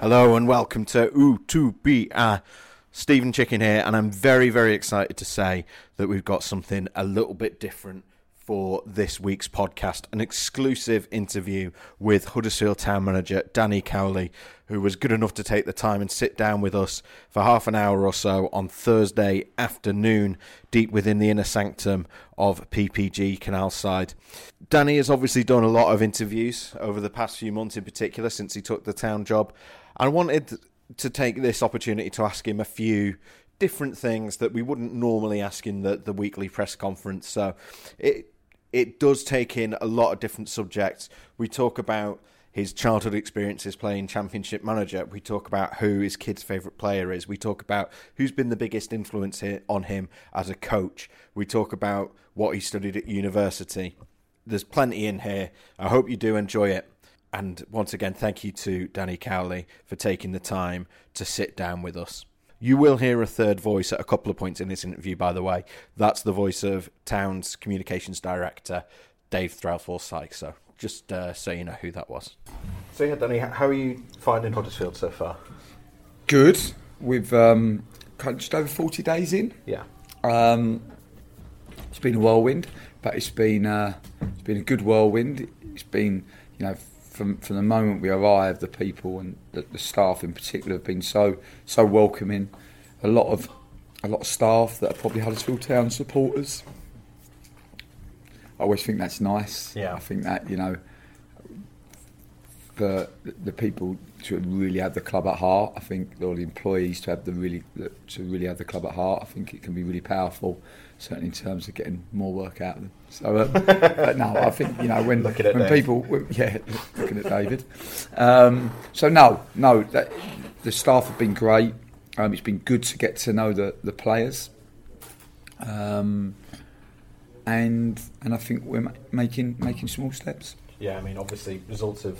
Hello and welcome to U2BR. Steven Chicken here, and I'm very, very excited to say that we've got something a little bit different for this week's podcast an exclusive interview with Huddersfield Town manager Danny Cowley, who was good enough to take the time and sit down with us for half an hour or so on Thursday afternoon, deep within the inner sanctum of PPG Canal Side. Danny has obviously done a lot of interviews over the past few months, in particular, since he took the town job. I wanted to take this opportunity to ask him a few different things that we wouldn't normally ask in the, the weekly press conference. So it it does take in a lot of different subjects. We talk about his childhood experiences playing championship manager. We talk about who his kid's favourite player is. We talk about who's been the biggest influence on him as a coach. We talk about what he studied at university. There's plenty in here. I hope you do enjoy it. And once again, thank you to Danny Cowley for taking the time to sit down with us. You will hear a third voice at a couple of points in this interview, by the way. That's the voice of Town's communications director, Dave Threlfall Sykes. So just uh, so you know who that was. So, yeah, Danny, how are you finding Huddersfield so far? Good. We've um, just over 40 days in. Yeah. Um, it's been a whirlwind, but it's been uh, it's been a good whirlwind. It's been you know from from the moment we arrived, the people and the, the, staff in particular have been so so welcoming. A lot of a lot of staff that are probably Huddersfield Town supporters. I always think that's nice. Yeah. I think that you know for the people to really have the club at heart. I think all the employees to have the really to really have the club at heart. I think it can be really powerful certainly in terms of getting more work out of them. So, uh, but no, I think you know when when people, when, yeah, looking at David. Um, so no, no, that, the staff have been great. Um, it's been good to get to know the the players, um, and and I think we're ma- making making small steps. Yeah, I mean, obviously, results have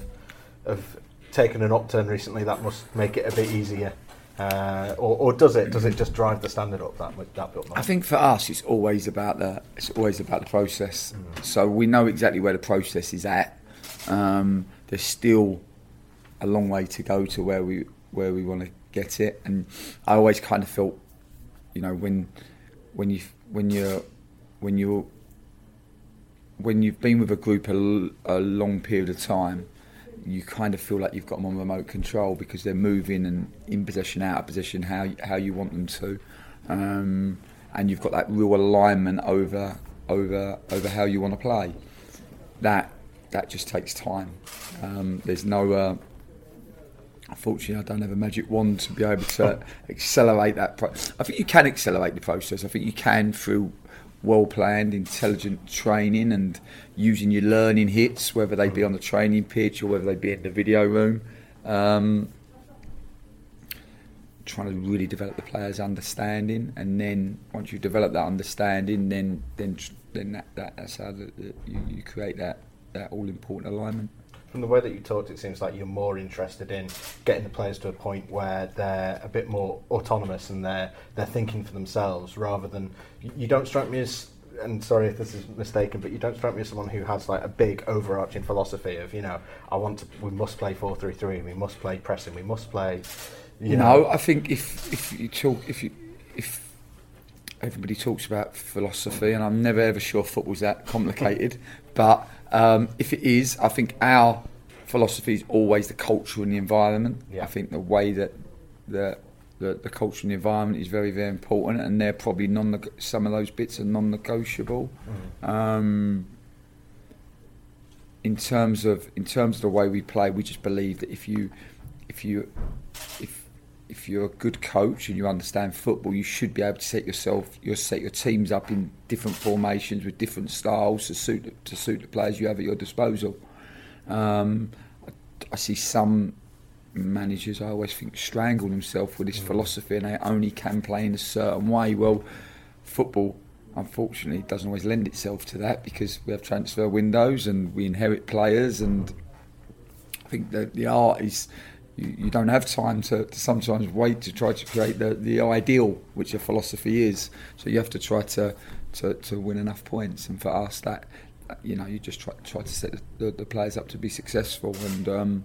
have taken an upturn recently. That must make it a bit easier uh, or, or, does it? Does it just drive the standard up that that bit? I think for us, it's always about the it's always about the process. Mm. So we know exactly where the process is at. Um, there's still a long way to go to where we where we want to get it, and I always kind of felt, you know, when when you when you're when you're when you've been with a group a, a long period of time you kind of feel like you've got them on remote control because they're moving and in position, out of position, how how you want them to, um, and you've got that real alignment over over over how you want to play. That that just takes time. Um, there's no. Uh, unfortunately, I don't have a magic wand to be able to accelerate that. Pro- I think you can accelerate the process. I think you can through well planned, intelligent training and using your learning hits, whether they be on the training pitch or whether they be in the video room. Um, trying to really develop the players' understanding, and then once you develop that understanding, then then then that, that that's how the, the, you, you create that that all important alignment from the way that you talked, it seems like you're more interested in getting the players to a point where they're a bit more autonomous and they're they're thinking for themselves rather than you don't strike me as and sorry if this is mistaken, but you don't strike me as someone who has like a big overarching philosophy of you know I want to we must play four three three, we must play pressing, we must play. You know, no, I think if if you talk if you if everybody talks about philosophy, and I'm never ever sure football's that complicated, but um, if it is, I think our philosophy is always the culture and the environment. Yeah. I think the way that the, the the culture and the environment is very very important, and they're probably non some of those bits are non-negotiable. Mm. Um, in terms of in terms of the way we play, we just believe that if you if you if you're a good coach and you understand football, you should be able to set yourself, you set your teams up in different formations with different styles to suit to suit the players you have at your disposal. Um, I, I, see some managers, I always think, strangle themselves with this mm. philosophy, and they only can play in a certain way. Well, football. Unfortunately, doesn't always lend itself to that because we have transfer windows and we inherit players, and I think that the art is you, you don't have time to, to, sometimes wait to try to create the, the ideal, which your philosophy is. So you have to try to, to, to win enough points. And for us, that you know, you just try, try to set the, the players up to be successful, and um,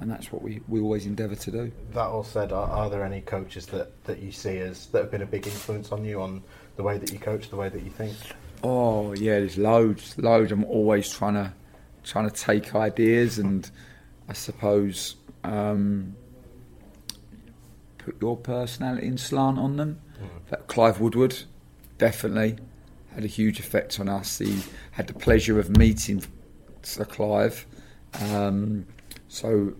and that's what we, we always endeavour to do. That all said, are, are, there any coaches that, that you see as that have been a big influence on you on the way that you coach, the way that you think? Oh yeah, there's loads, loads. I'm always trying to trying to take ideas and I suppose um, put your personality and slant on them. Mm. Clive Woodward definitely had a huge effect on us. He had the pleasure of meeting Sir Clive, um, so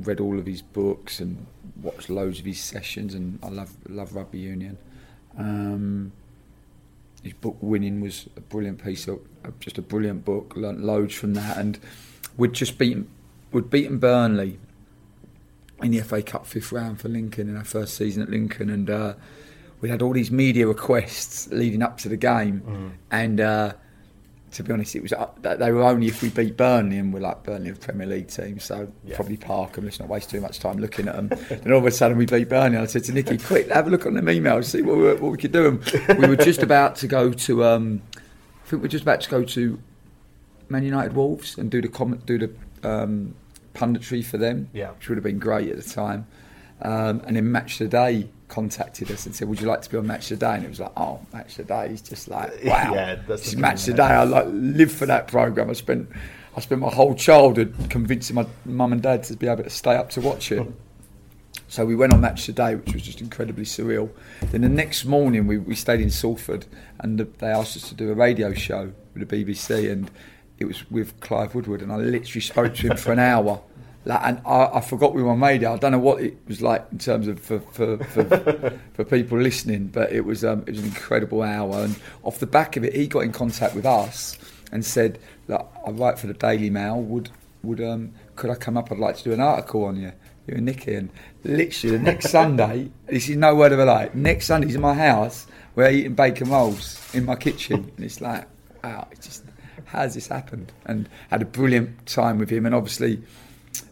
read all of his books and watched loads of his sessions, and I love love rugby union. Um, his book Winning was a brilliant piece of just a brilliant book. Learned loads from that, and we'd just beaten we'd beaten Burnley in the FA Cup fifth round for Lincoln in our first season at Lincoln, and uh, we had all these media requests leading up to the game, mm. and uh, to be honest, it was uh, they were only if we beat Burnley, and we're like Burnley, a Premier League team, so yeah. probably park them. Let's not waste too much time looking at them. and all of a sudden, we beat Burnley. I said to Nicky, "Quick, have a look on them emails, see what we, what we could do." And we were just about to go to, um, I think we are just about to go to Man United Wolves and do the comment, do the. Um, punditry for them, yeah. which would have been great at the time. Um, and then Match the Day contacted us and said, "Would you like to be on Match the Day?" And it was like, "Oh, Match the Day is just like wow, yeah, that's Match the Day." I like live for that program. I spent I spent my whole childhood convincing my mum and dad to be able to stay up to watch it. So we went on Match the Day, which was just incredibly surreal. Then the next morning, we, we stayed in Salford, and the, they asked us to do a radio show with the BBC, and it was with Clive Woodward, and I literally spoke to him for an hour. Like, and I, I, forgot we were made. I don't know what it was like in terms of for for, for, for people listening, but it was um, it was an incredible hour. And off the back of it, he got in contact with us and said, "Look, I write for the Daily Mail. Would would um, could I come up? I'd like to do an article on you." You and Nicky, and literally the next Sunday, this is no word of a lie. Next Sunday's in my house. We're eating bacon rolls in my kitchen, and it's like, wow, it's just has this happened? And had a brilliant time with him. And obviously,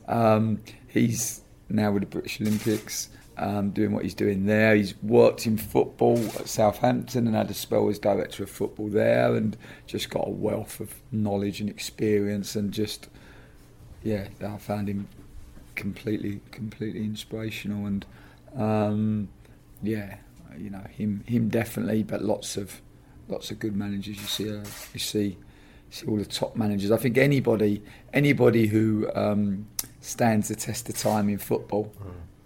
um, he's now with the British Olympics. Um, doing what he's doing there. He's worked in football at Southampton and had a spell as director of football there, and just got a wealth of knowledge and experience. And just, yeah, I found him completely, completely inspirational. And um, yeah, you know, him, him definitely, but lots of, lots of good managers. You see, uh, you see all the top managers. I think anybody anybody who um, stands the test of time in football,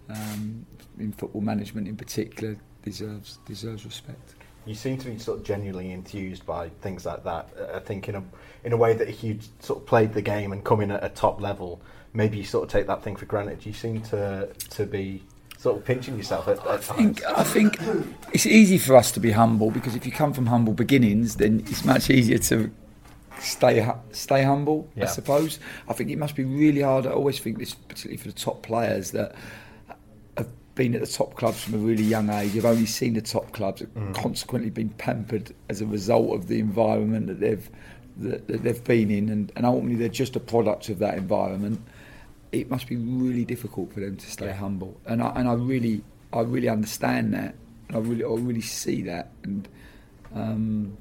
mm. um, in football management in particular, deserves deserves respect. You seem to be sort of genuinely enthused by things like that. I think in a in a way that if you sort of played the game and come in at a top level, maybe you sort of take that thing for granted. You seem to to be sort of pinching yourself at, at I think, I think it's easy for us to be humble because if you come from humble beginnings, then it's much easier to stay stay humble. Yeah. I suppose. I think it must be really hard. I always think this, particularly for the top players that have been at the top clubs from a really young age. You've only seen the top clubs, mm. consequently been pampered as a result of the environment that they've that, that they've been in, and, and, ultimately they're just a product of that environment. It must be really difficult for them to stay yeah. humble, and I, and I really I really understand that, and I really I really see that, and. Um,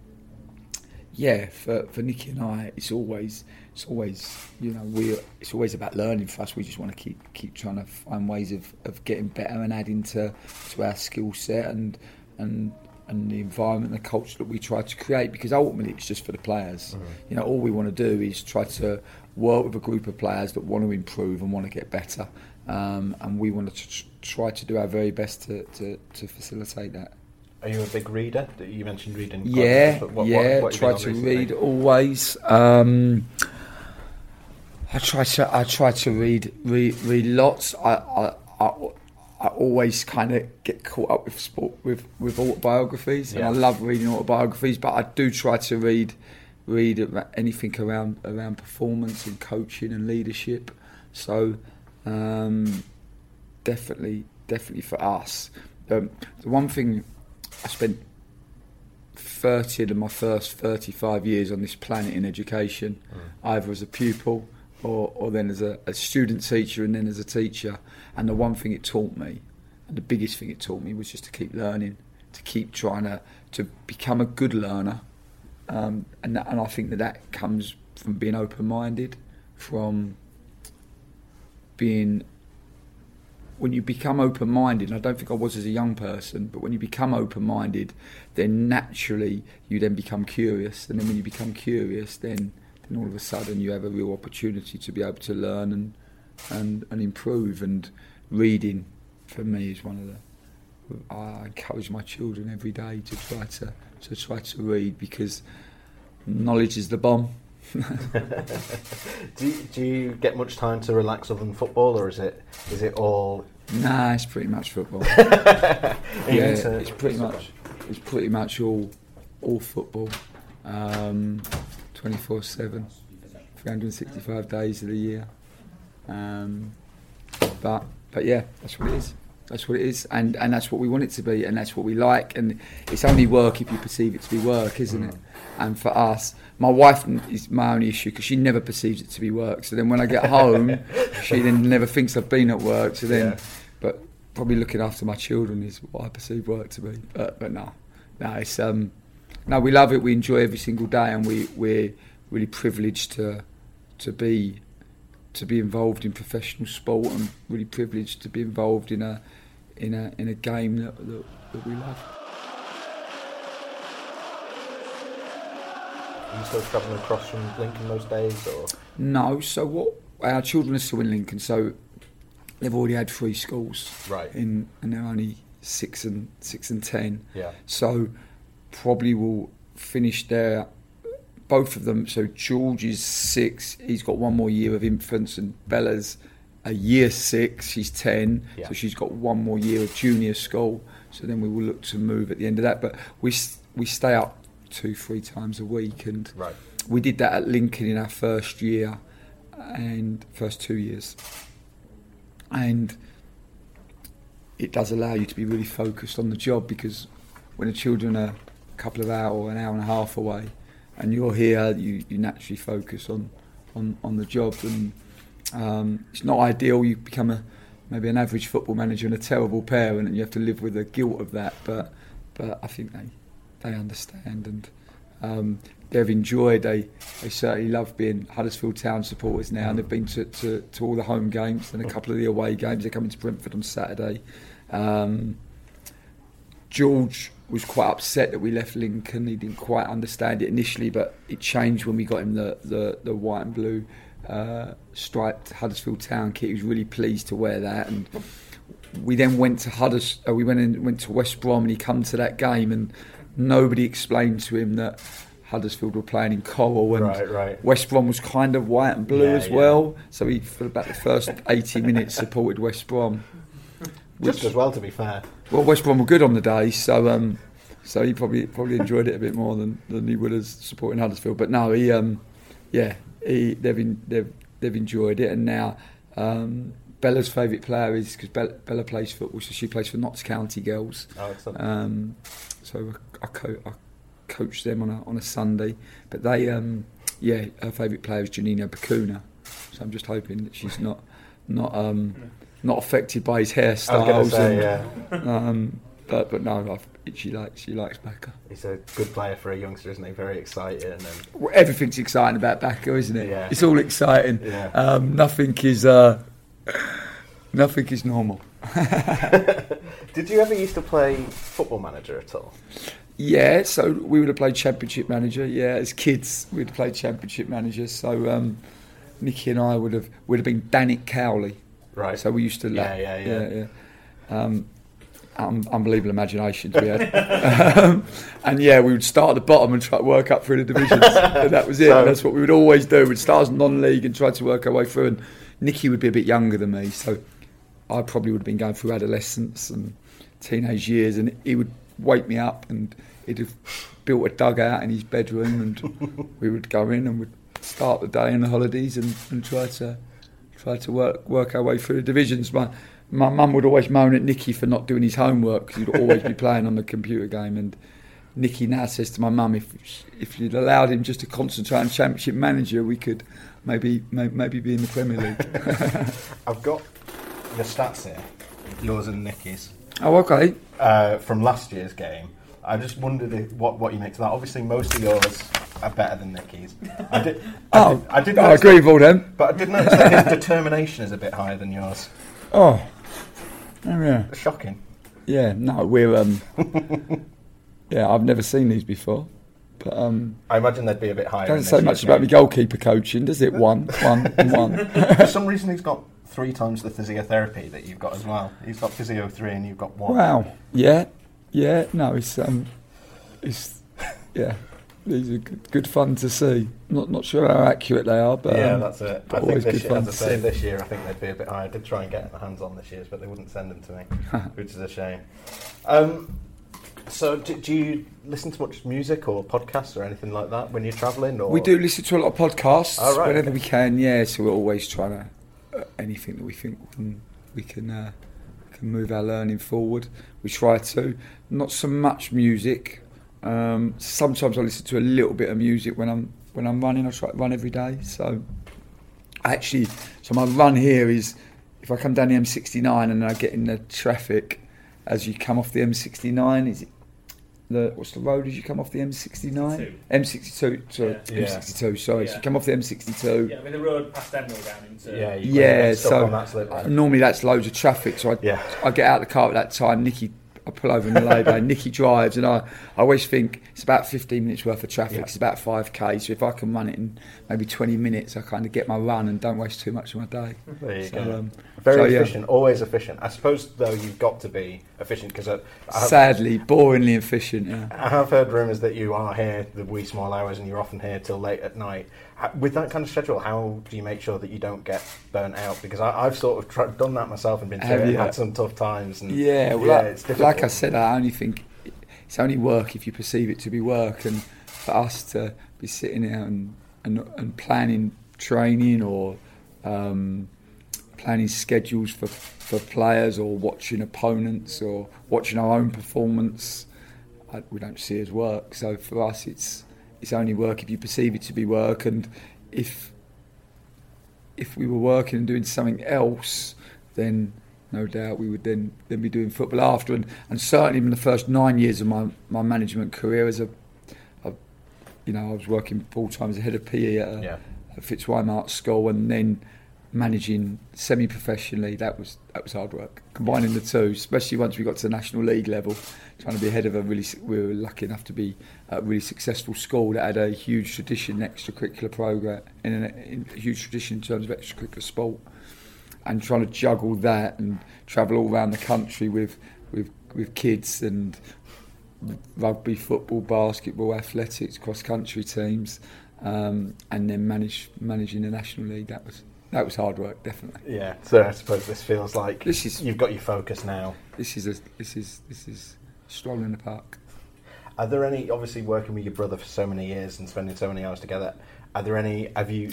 yeah, for, for Nicky and I, it's always it's always you know we it's always about learning for us. We just want to keep keep trying to find ways of, of getting better and adding to to our skill set and and and the environment, and the culture that we try to create. Because ultimately, it's just for the players. Mm-hmm. You know, all we want to do is try to work with a group of players that want to improve and want to get better. Um, and we want to try to do our very best to, to, to facilitate that. Are you a big reader? You mentioned reading. Yeah, what, yeah. What, what try to read always. Um, I try to I try to read read, read lots. I, I, I I always kind of get caught up with sport with with autobiographies, and I love reading autobiographies. But I do try to read read anything around around performance and coaching and leadership. So um, definitely, definitely for us, um, the one thing I spent thirty of my first thirty-five years on this planet in education, either as a pupil or, or then as a, a student teacher and then as a teacher. And the one thing it taught me, and the biggest thing it taught me, was just to keep learning, to keep trying to to become a good learner. Um, and that, and I think that that comes from being open-minded, from being when you become open minded, I don't think I was as a young person, but when you become open minded, then naturally you then become curious, and then when you become curious, then then all of a sudden you have a real opportunity to be able to learn and and, and improve. And reading, for me, is one of the I encourage my children every day to try to to try to read because knowledge is the bomb. Do you, do you get much time to relax other than football, or is it is it all? Nah, it's pretty much football. Yeah, it's pretty much it's pretty much all all football. Um, 24/7, 365 days of the year. Um, but but yeah, that's what it is. That's what it is, and and that's what we want it to be, and that's what we like. And it's only work if you perceive it to be work, isn't it? And for us, my wife is my only issue because she never perceives it to be work. So then when I get home, she then never thinks I've been at work. So then, Yeah. but probably looking after my children is what I perceive work to be. But but no, no, it's um, no, we love it. We enjoy every single day, and we we're really privileged to to be to be involved in professional sport, and really privileged to be involved in a in a in a game that that, that we love. Are you still travelling across from Lincoln those days, or No, so what? Our children are still in Lincoln, so they've already had three schools, Right. In and they're only six and six and ten. yeah, So probably will finish there. Both of them. So George is six. He's got one more year of infants, and Bella's a year six. She's ten. Yeah. So she's got one more year of junior school. So then we will look to move at the end of that. But we we stay up two three times a week, and right. we did that at Lincoln in our first year and first two years. And it does allow you to be really focused on the job because when the children are a couple of hours or an hour and a half away and you're here, you, you naturally focus on, on, on the job. And um, it's not ideal. You become a maybe an average football manager and a terrible parent, and you have to live with the guilt of that. But but I think they they understand and um, they've enjoyed. They they certainly love being Huddersfield Town supporters now, and they've been to, to, to all the home games and a couple of the away games. They're coming to Brentford on Saturday. Um, George was quite upset that we left Lincoln. He didn't quite understand it initially, but it changed when we got him the, the, the white and blue uh, striped Huddersfield Town kit. He was really pleased to wear that, and we then went to Hudders. Uh, we went and went to West Brom, and he come to that game, and nobody explained to him that Huddersfield were playing in coral, and Right, right. West Brom was kind of white and blue Yeah, as yeah. well. So he, for about the first eighty minutes, supported West Brom. Just as well, to be fair. Well, West Brom were good on the day, so um, so he probably probably enjoyed it a bit more than, than he would as supporting Huddersfield. But no, he um, yeah, he they've in, they've they've enjoyed it, and now um, Bella's favourite player is because Bella, Bella plays football, so she plays for Notts County Girls. Oh, excellent. Um, so I, I, co- I coach them on a on a Sunday, but they um, yeah, her favourite player is Juninho Bacuna. So I'm just hoping that she's not not um, not affected by his hairstyles. say, and, yeah, um, but but no, I've, she likes she likes Baka. he's a good player for a youngster, isn't he? Very exciting, and Well, everything's exciting about Baka, isn't it? Yeah. It's all exciting. Yeah. Um, nothing is uh, nothing is normal. Did you ever used to play Football Manager at all? Yeah, so we would have played Championship Manager. Yeah, as kids, we'd have played Championship Manager. So um, Nicky and I would have would have been Danik Cowley. Right. So we used to. Yeah, yeah, yeah. yeah. Um, um, unbelievable imaginations we had. um, and yeah, we would start at the bottom and try to work up through the divisions. and that was it. So- that's what we would always do. We'd start as non-league and try to work our way through. And Nicky would be a bit younger than me, so I probably would have been going through adolescence and teenage years, and he would wake me up and he'd have built a dugout in his bedroom, and we would go in and we'd start the day in the holidays and, and try to try to work work our way through the divisions. My my mum would always moan at Nicky for not doing his homework because he'd always be playing on the computer game. And Nicky now says to my mum, if if you'd allowed him just to concentrate on Championship Manager, we could maybe maybe, maybe be in the Premier League. I've got your stats here, yours and Nicky's, oh, okay. uh, from last year's game. I just wondered if, what what you make of that. Obviously, most of yours are better than Nicky's. I did. I Oh, did, I, did I notice agree with all them. but I did notice that his determination is a bit higher than yours. Oh, oh yeah. Shocking. Yeah, no, we're um, yeah, I've never seen these before, but um, I imagine they'd be a bit higher. in don't say much about the goalkeeper coaching, does it? One, one, and one. For some reason, he's got three times the physiotherapy that you've got as well. He's got physio three, and you've got one. Wow. Yeah, yeah. No, it's um, it's yeah. These are good, good fun to see. Not not sure how accurate they are, but yeah, um, that's it. I think this year, as I say, this year I think they'd be a bit higher. I did try and get my hands on this year's, but they wouldn't send them to me, which is a shame. Um, so, do, do you listen to much music or podcasts or anything like that when you're travelling? Or We do listen to a lot of podcasts Oh, right, whenever okay. we can. Yeah, so we're always trying to uh, anything that we think we can we can uh, can move our learning forward. We try to. Not so much music. Um, sometimes I listen to a little bit of music when I'm when I'm running. I try to run every day. So actually, so my run here is if I come down the M69 and I get in the traffic as you come off the M69. Is it the what's the road as you come off the M69? M62. Sorry, Yeah. M62. Sorry, so you come off the M62. Yeah, I mean the road past Emerald down into. Yeah, you Yeah, so on that slip. normally that's loads of traffic. So I, Yeah. I get out of the car at that time. Nicky, I pull over in the lay-by. Nicky drives, and I, I always think it's about 15 minutes worth of traffic. Yeah. It's about 5k. So if I can run it in maybe 20 minutes, I kind of get my run and don't waste too much of my day. There you So, go. um, Very so, yeah. efficient, always efficient. I suppose though you've got to be efficient because have, Sadly, boringly efficient. Yeah. I have heard rumours that you are here the wee small hours and you're often here till late at night. With that kind of schedule, how do you make sure that you don't get burnt out? Because I, I've sort of tried, done that myself and been through it had some tough times. And Yeah, well, yeah, like, it's difficult. like I said, I only think it's only work if you perceive it to be work, and for us to be sitting there and and, and planning training or um, planning schedules for for players or watching opponents or watching our own performance, I, we don't see as work. So for us, it's it's only work if you perceive it to be work, and if if we were working and doing something else, then no doubt we would then then be doing football after. And, and certainly in the first nine years of my, my management career as a, a you know, I was working full time as a head of PE at, a, Yeah. at FitzWimarc School, and then managing semi-professionally. That was that was hard work. Combining the two, especially once we got to the national league level, trying to be ahead of a really. We were lucky enough to be a really successful school that had a huge tradition, in extracurricular program, and a, a huge tradition in terms of extracurricular sport and trying to juggle that and travel all around the country with with with kids and rugby, football, basketball, athletics, cross country teams, um, and then manage managing the national league. That was that was hard work, definitely. Yeah, so I suppose this feels like This is- you've got your focus now. This is a this is this is stroll in the park. Are there any, obviously working with your brother for so many years and spending so many hours together, are there any, have you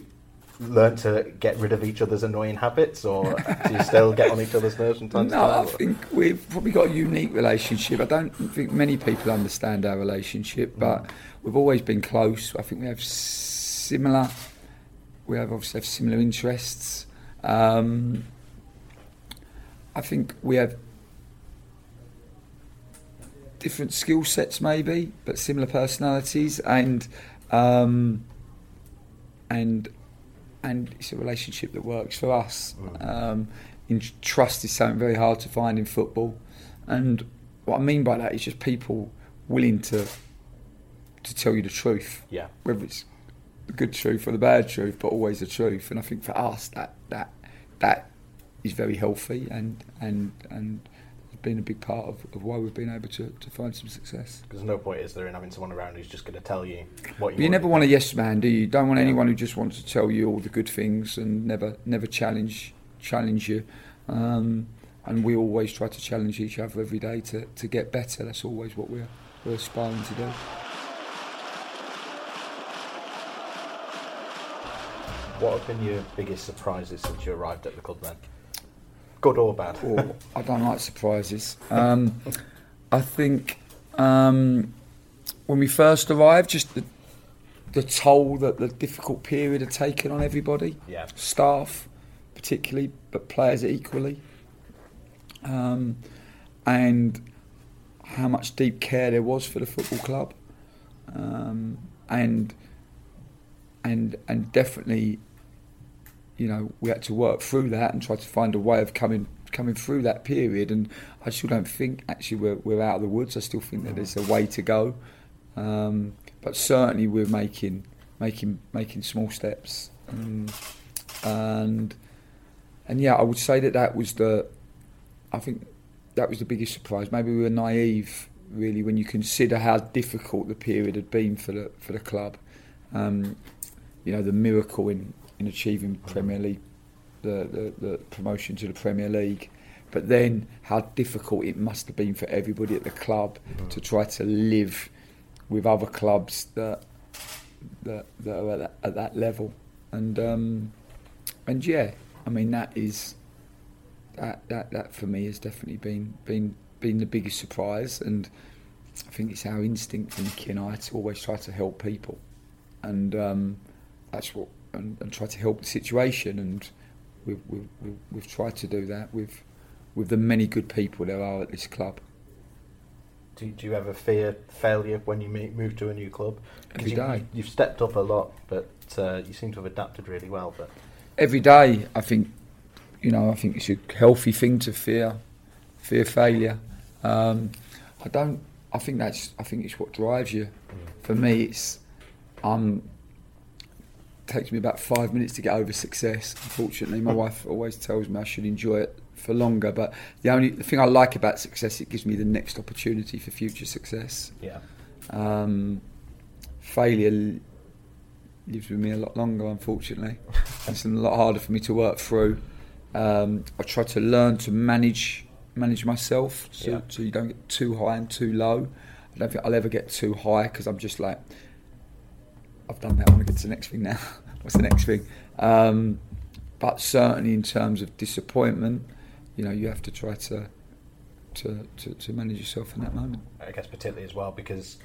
learned to get rid of each other's annoying habits or do you still get on each other's nerves from time to No, I think we've probably got a unique relationship. I don't think many people understand our relationship, but mm. we've always been close. I think we have similar. We have obviously have similar interests. Um, I think we have different skill sets, maybe, but similar personalities, and um, and and it's a relationship that works for us. Um, in trust is something very hard to find in football, and what I mean by that is just people willing to to tell you the truth, Yeah. whether it's the good truth or the bad truth, but always the truth. And I think for us that that that is very healthy and and and been a big part of, of why we've been able to, to find some success. Because no point is there in having someone around who's just going to tell you what you But you never want a yes man, do you? You Don't want Yeah. anyone who just wants to tell you all the good things and never never challenge challenge you. Um, and we always try to challenge each other every day to, to get better. That's always what we're we're aspiring to do. What have been your biggest surprises since you arrived at the club then? Good or bad? Or, I don't like surprises. Um, I think um, when we first arrived, just the, the toll that the difficult period had taken on everybody, Yeah. staff particularly, but players equally, um, and how much deep care there was for the football club, um, and and and definitely, you know, we had to work through that and try to find a way of coming coming through that period. And I still don't think actually we're we're out of the woods. I still think that there's a way to go, um, but certainly we're making making making small steps, um, and and yeah, I would say that that was the, I think that was the biggest surprise. Maybe we were naive, really, when you consider how difficult the period had been for the for the club. Um, you know, the miracle in, in achieving Premier League, the, the, the promotion to the Premier League, but then how difficult it must have been for everybody at the club to try to live with other clubs that that, that are at that, at that level, and um, and yeah, I mean that is that, that that for me has definitely been been been the biggest surprise, and I think it's our instinct for Nicky and I to always try to help people, and um, that's what and, and try to help the situation, and we've, we've we've tried to do that with with the many good people there are at this club. Do, do you ever fear failure when you move to a new club? Every you, day. You've stepped up a lot, but uh, you seem to have adapted really well. But every day, I think, you know, I think it's a healthy thing to fear, fear failure. Um, I don't. I think that's. I think it's what drives you. For me, it's. Um, takes me about five minutes to get over success. Unfortunately, my wife always tells me I should enjoy it for longer. But the only the thing I like about success, it gives me the next opportunity for future success. yeah, Um, failure lives with me a lot longer, unfortunately. it's a lot harder for me to work through. Um, I try to learn to manage manage myself so, Yeah. so you don't get too high and too low. I don't think I'll ever get too high because I'm just like, I've done that. I want to get to the next thing now. What's the next thing? Um, but certainly in terms of disappointment, you know, you have to try to to, to, to manage yourself in that moment. I guess particularly as well because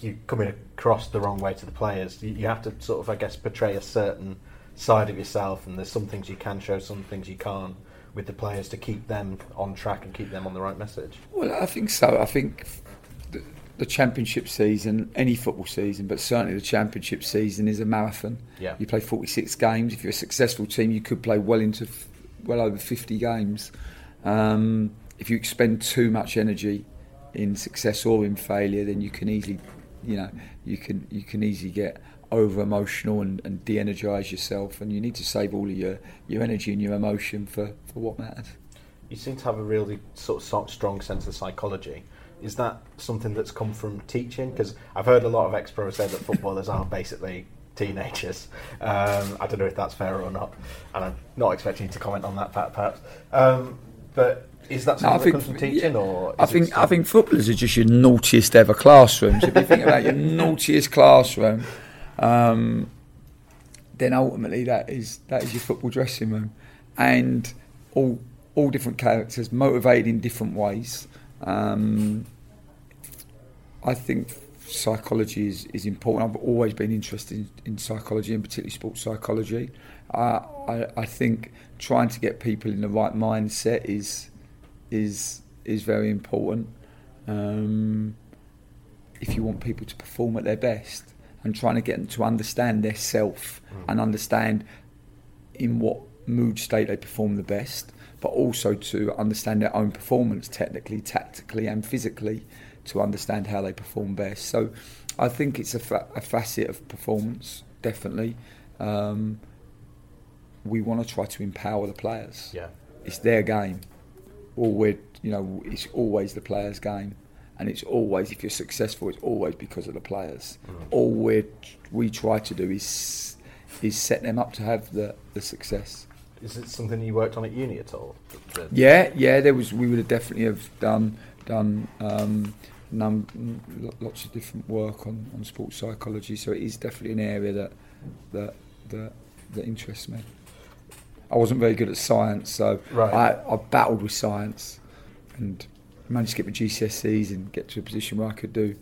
you're coming across the wrong way to the players. You, you have to sort of, I guess, portray a certain side of yourself, and there's some things you can show, some things you can't with the players to keep them on track and keep them on the right message. Well, I think so. I think the, the championship season, any football season, but certainly the championship season is a marathon. Yeah. You play 46 games. If you're a successful team, you could play well into f- well over 50 games. Um, if you expend too much energy in success or in failure, then you can easily, you know, you can you can easily get over emotional and, and de-energize yourself, and you need to save all of your, your energy and your emotion for, for what matters. You seem to have a really sort of strong sense of psychology. Is that something that's come from teaching? Because I've heard a lot of ex-pros say that footballers are basically teenagers. Um, I don't know if that's fair or not, and I'm not expecting you to comment on that, per- perhaps. Um, but is that No, I something that think comes from teaching, yeah. or I think I think footballers are just your naughtiest ever classrooms. if you think about your naughtiest classroom, um, then ultimately that is that is your football dressing room, and all all different characters motivated in different ways. Um, I think psychology is, is important. I've always been interested in, in psychology and particularly sports psychology. Uh, I, I think trying to get people in the right mindset is is is very important. Um, if you want people to perform at their best and trying to get them to understand their self and understand in what mood state they perform the best, but also to understand their own performance technically, tactically, and physically to understand how they perform best. So I think it's a, fa- a facet of performance, definitely. Um, we want to try to empower the players. Yeah. It's their game. All we're, you know, it's always the players' game. And it's always, if you're successful, it's always because of the players. All we we try to do is is set them up to have the, the success. Is it something you worked on at uni at all? The- Yeah, yeah, there was. We would have definitely have done done um, num, lots of different work on, on sports psychology. So it is definitely an area that that that, that interests me. I wasn't very good at science, so Right. I, I battled with science and managed to get my GCSEs and get to a position where I could do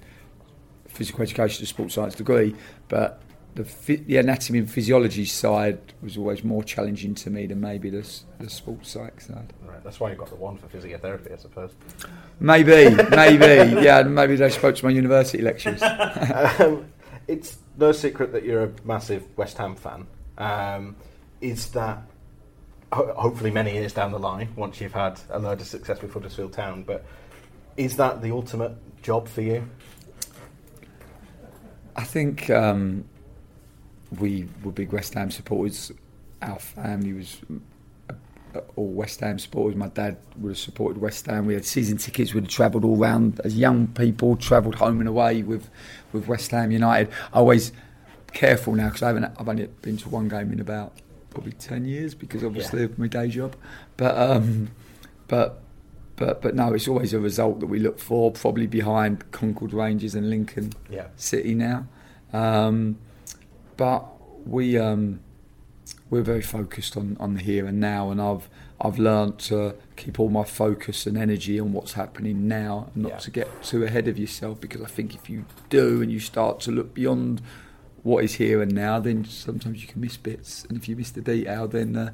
physical education, a sports science degree. But the, the anatomy and physiology side was always more challenging to me than maybe the, the sports psych side. Right, that's why you got the one for physiotherapy, I suppose. Maybe, maybe, yeah. Maybe they spoke to my university lecturers. um, it's no secret that you're a massive West Ham fan. Um, is that ho- hopefully many years down the line, once you've had a load of success with Huddersfield Town, but is that the ultimate job for you? I think um, we were big West Ham supporters. Our family was all West Ham supporters. My dad would have supported West Ham. We had season tickets. We'd have travelled all round as young people, travelled home and away with, with West Ham United. I Always careful now because I haven't. I've only been to one game in about probably ten years because obviously of my day job. But um, but but but no, it's always a result that we look for. Probably behind Concord Rangers and Lincoln Yeah. City now. Um, but we um, we're very focused on, on the here and now, and I've I've learned to keep all my focus and energy on what's happening now, and not Yeah. to get too ahead of yourself. Because I think if you do and you start to look beyond what is here and now, then sometimes you can miss bits, and if you miss the detail, then the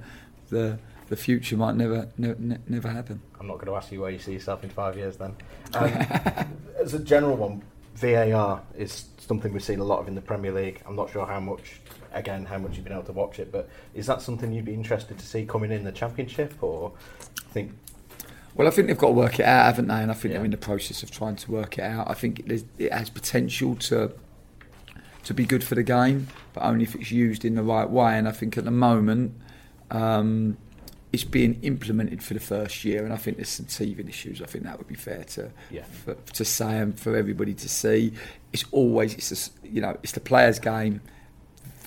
the, the future might never never, never happen. I'm not going to ask you where you see yourself in five years then. Um, as a general one, VAR is something we've seen a lot of in the Premier League. I'm not sure how much, again, how much you've been able to watch it, but is that something you'd be interested to see coming in the Championship or think Well, I think they've got to work it out, haven't they? And I think Yeah. they're in the process of trying to work it out. I think it, it has potential to to be good for the game, but only if it's used in the right way. And I think at the moment, um, it's being implemented for the first year, and I think there's some teething issues. I think that would be fair to Yeah. for, to say and for everybody to see. It's always it's just, you know it's the players' game,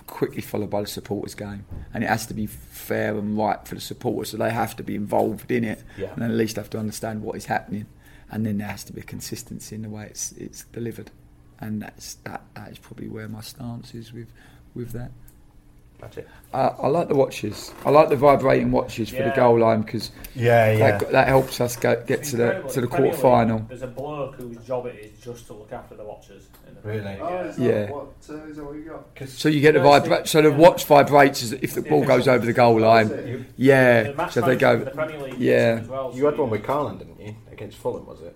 quickly followed by the supporters' game, and it has to be fair and right for the supporters. So they have to be involved in it, Yeah. and at least have to understand what is happening, and then there has to be a consistency in the way it's it's delivered, and that's that that is probably where my stance is with with that. That's it? I, I like the watches. I like the vibrating watches for the goal line because Yeah, that, that helps us go, get It's to the to the In quarter final. There's a bloke whose job it is just to look after the watches. In the Really? Premier Oh, yeah. Yeah. what, uh, is that what you? So you get the No, vibra- the- So the watch vibrates as if the ball goes over the goal line. You, The Yeah. match So they go. the yeah. well, you so had one with Karlan, didn't you? Against Fulham, was it?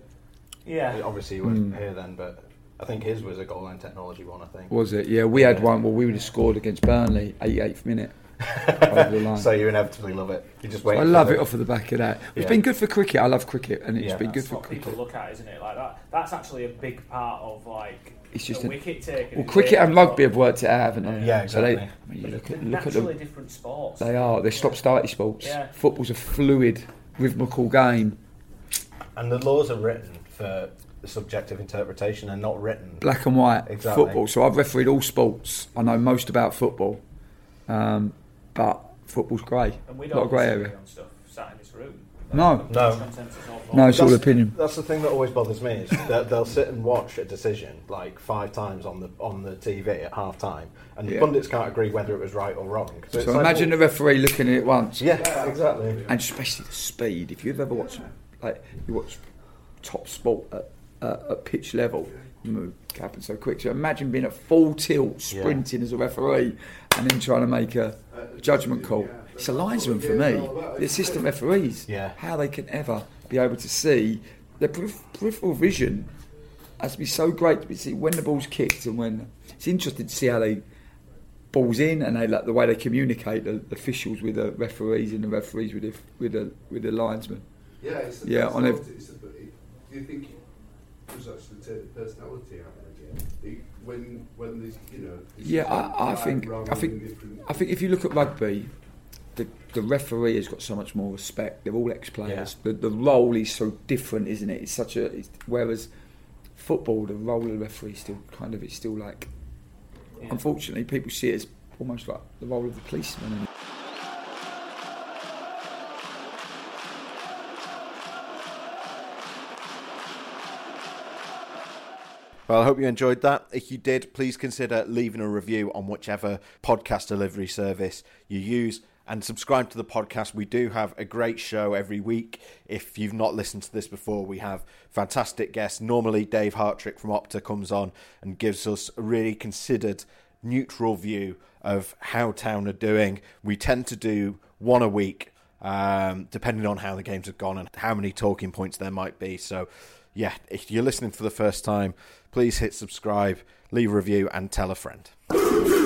Yeah. Obviously, you weren't Mm. here then, but I think his was a goal line technology one, I think. Was it? Yeah, we had one. Well, we would have scored against Burnley, 88th minute. over the line. so you inevitably love it. You just wait. I love it off of the back of that. It's Yeah. been good for cricket. I love cricket, and it's Yeah. been good for what cricket. people look at, isn't it? Like that. That's actually a big part of like It's just a a- wicket taking. Well, cricket and rugby have worked it out, haven't they? Yeah, So they, exactly. I mean, you look They're at, look at naturally them. different sports. They are. They're stop-starty sports. Yeah. Football's a fluid, rhythmical game. And the laws are written for subjective interpretation and not written. black and white Exactly. football. So I've refereed all sports. I know most about football, um, but football's grey. and we A don't lot of grey area. on stuff sat in this room. No. No. No, it's all opinion. That's the thing that always bothers me is that they'll sit and watch a decision like five times on the on the TV at half time, and the pundits can't agree whether it was right or wrong. So, it's like, imagine well, the referee looking at it once, yeah, exactly. and especially the speed. If you've ever watched, like you watch top sport at, uh, at pitch level, It happened so quick. So imagine being at full tilt, sprinting as a referee, and then trying to make a judgment call. It's a linesman for me. The assistant referees, Yeah. how they can ever be able to see their peripheral vision has to be so great to see when the ball's kicked and when it's interesting to see how they balls in and they like the way they communicate the, the officials with the referees and the referees with the with the with the linesmen. Yeah, it's the Yeah, on a- It's the, do you think it was actually take the personality out of it? The- When, when these, you know. this Yeah, I, I think I think different- I think if you look at rugby, the the referee has got so much more respect. They're all ex-players. The the role is so different, isn't it? It's such a it's, whereas football, the role of the referee is still kind of it's still like. Yeah. Unfortunately, people see it as almost like the role of the policeman. Well, I hope you enjoyed that. If you did, please consider leaving a review on whichever podcast delivery service you use and subscribe to the podcast. We do have a great show every week. If you've not listened to this before, we have fantastic guests. Normally, Dave Hartrick from Opta comes on and gives us a really considered, neutral view of how Town are doing. We tend to do one a week, um, depending on how the games have gone and how many talking points there might be. So, yeah, if you're listening for the first time, please hit subscribe, leave a review, and tell a friend. Who's